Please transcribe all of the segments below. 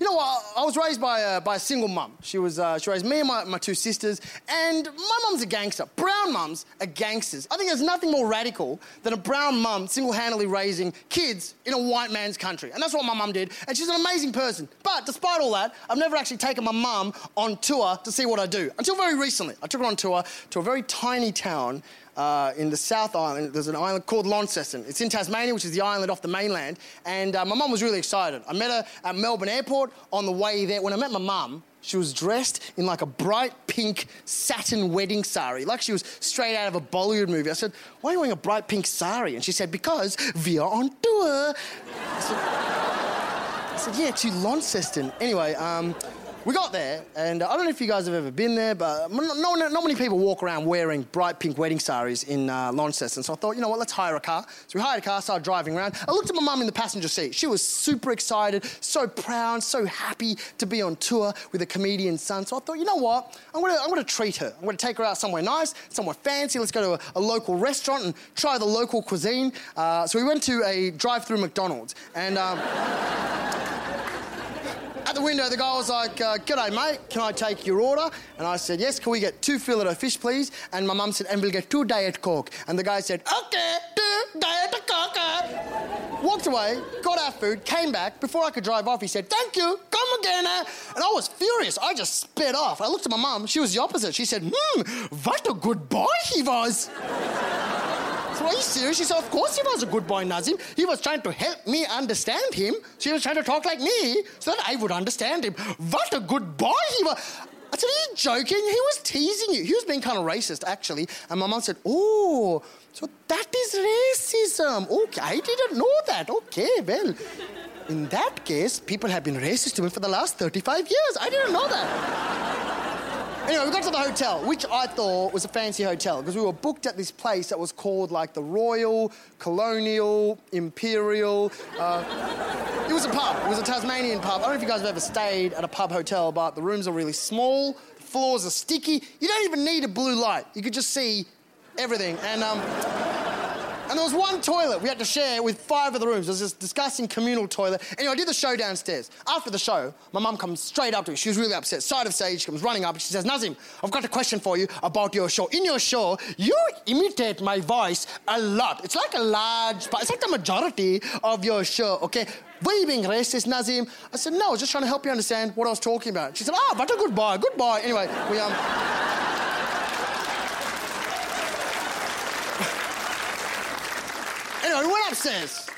You know what? I was raised by a, by a single mum. She was, uh, she raised me and my, my two sisters, and my mum's a gangster. Brown mums are gangsters. I think there's nothing more radical than a brown mum single-handedly raising kids in a white man's country, and that's what my mum did. And she's an amazing person. But despite all that, I've never actually taken my mum on tour to see what I do until very recently. I took her on tour to a very tiny town uh, in the South Island. There's an island called Launceston. It's in Tasmania, which is the island off the mainland. And uh, my mum was really excited. I met her at Melbourne Airport on the way there. When I met my mum, she was dressed in like a bright pink satin wedding sari, like she was straight out of a Bollywood movie. I said, Why are you wearing a bright pink sari? And she said, Because we are on tour. I said, I said Yeah, to Launceston. Anyway, um, we got there, and I don't know if you guys have ever been there, but no, no, not many people walk around wearing bright pink wedding saris in uh, Launceston. So I thought, you know what, let's hire a car. So we hired a car, started driving around. I looked at my mum in the passenger seat. She was super excited, so proud, so happy to be on tour with a comedian's son. So I thought, you know what, I'm gonna, I'm gonna treat her. I'm gonna take her out somewhere nice, somewhere fancy. Let's go to a, a local restaurant and try the local cuisine. Uh, so we went to a drive-through McDonald's, and. Um, At the window, the guy was like, uh, G'day, mate, can I take your order? And I said, Yes, can we get two fillet of fish, please? And my mum said, And we'll get two Diet Coke. And the guy said, Okay, two Diet Coke. Walked away, got our food, came back. Before I could drive off, he said, Thank you, come again. eh?" And I was furious. I just sped off. I looked at my mum, she was the opposite. She said, Hmm, what a good boy he was. You serious? She said, of course he was a good boy, Nazeem. He was trying to help me understand him. She was trying to talk like me so that I would understand him. What a good boy he was. I said, are you joking? He was teasing you. He was being kind of racist, actually. And my mom said, oh, so that is racism. Okay, I didn't know that. Okay, well, in that case, people have been racist to me for the last 35 years. I didn't know that. Anyway, we got to the hotel, which I thought was a fancy hotel because we were booked at this place that was called like the Royal, Colonial, Imperial. Uh, it was a pub. It was a Tasmanian pub. I don't know if you guys have ever stayed at a pub hotel, but the rooms are really small, the floors are sticky. You don't even need a blue light. You could just see everything. And um, and there was one toilet we had to share with five of the rooms. It was this disgusting communal toilet. Anyway, I did the show downstairs. After the show, my mum comes straight up to me. She was really upset. Side of stage, she comes running up. She says, Nazeem, I've got a question for you about your show. In your show, you imitate my voice a lot. It's like a large, part- it's like the majority of your show, okay? Were you being racist, Nazeem? I said, no, I was just trying to help you understand what I was talking about. She said, ah, but a good boy, good boy. Anyway, we, um...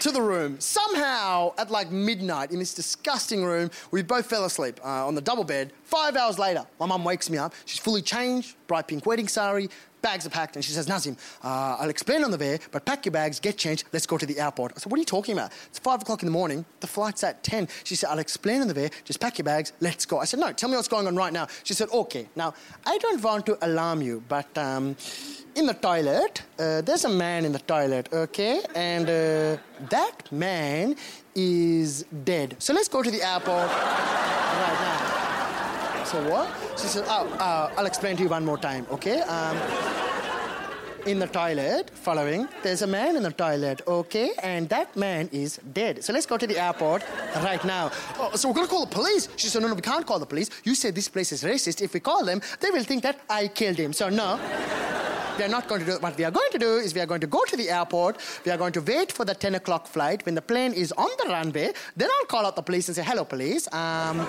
To the room. Somehow, at like midnight, in this disgusting room, we both fell asleep uh, on the double bed. Five hours later, my mum wakes me up. She's fully changed, bright pink wedding sari, bags are packed, and she says, Nazeem, uh, I'll explain on the way, but pack your bags, get changed, let's go to the airport. I said, What are you talking about? It's five o'clock in the morning, the flight's at 10. She said, I'll explain on the way, just pack your bags, let's go. I said, No, tell me what's going on right now. She said, Okay, now, I don't want to alarm you, but um, in the toilet, uh, there's a man in the toilet, okay? And uh, that man is dead. So let's go to the airport right now. So what? She said, oh, uh, I'll explain to you one more time, okay? Um, in the toilet, following, there's a man in the toilet, okay? And that man is dead. So let's go to the airport right now. Oh, so we're gonna call the police. She said, no, no, we can't call the police. You said this place is racist. If we call them, they will think that I killed him. So no. we are not going to do it. What we are going to do is we are going to go to the airport. We are going to wait for the 10 o'clock flight. When the plane is on the runway, then I'll call out the police and say, hello, police. Um,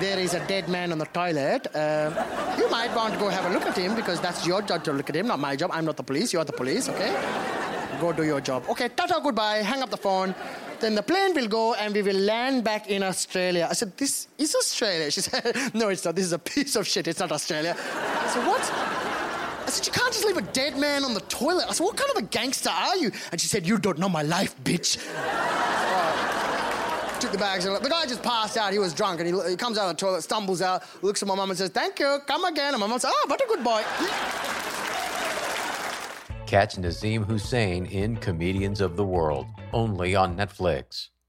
there is a dead man on the toilet. Uh, you might want to go have a look at him because that's your job to look at him, not my job. I'm not the police. You're the police, okay? Go do your job. Okay, tata, goodbye. Hang up the phone. Then the plane will go and we will land back in Australia. I said, This is Australia. She said, No, it's not. This is a piece of shit. It's not Australia. I said, What? I said, You can't just leave a dead man on the toilet. I said, What kind of a gangster are you? And she said, You don't know my life, bitch. Took the bags. And the guy just passed out. He was drunk. And he, he comes out of the toilet, stumbles out, looks at my mum and says, Thank you. Come again. And my mum says, Oh, what a good boy. Catch Nazeem Hussain in Comedians of the World, only on Netflix.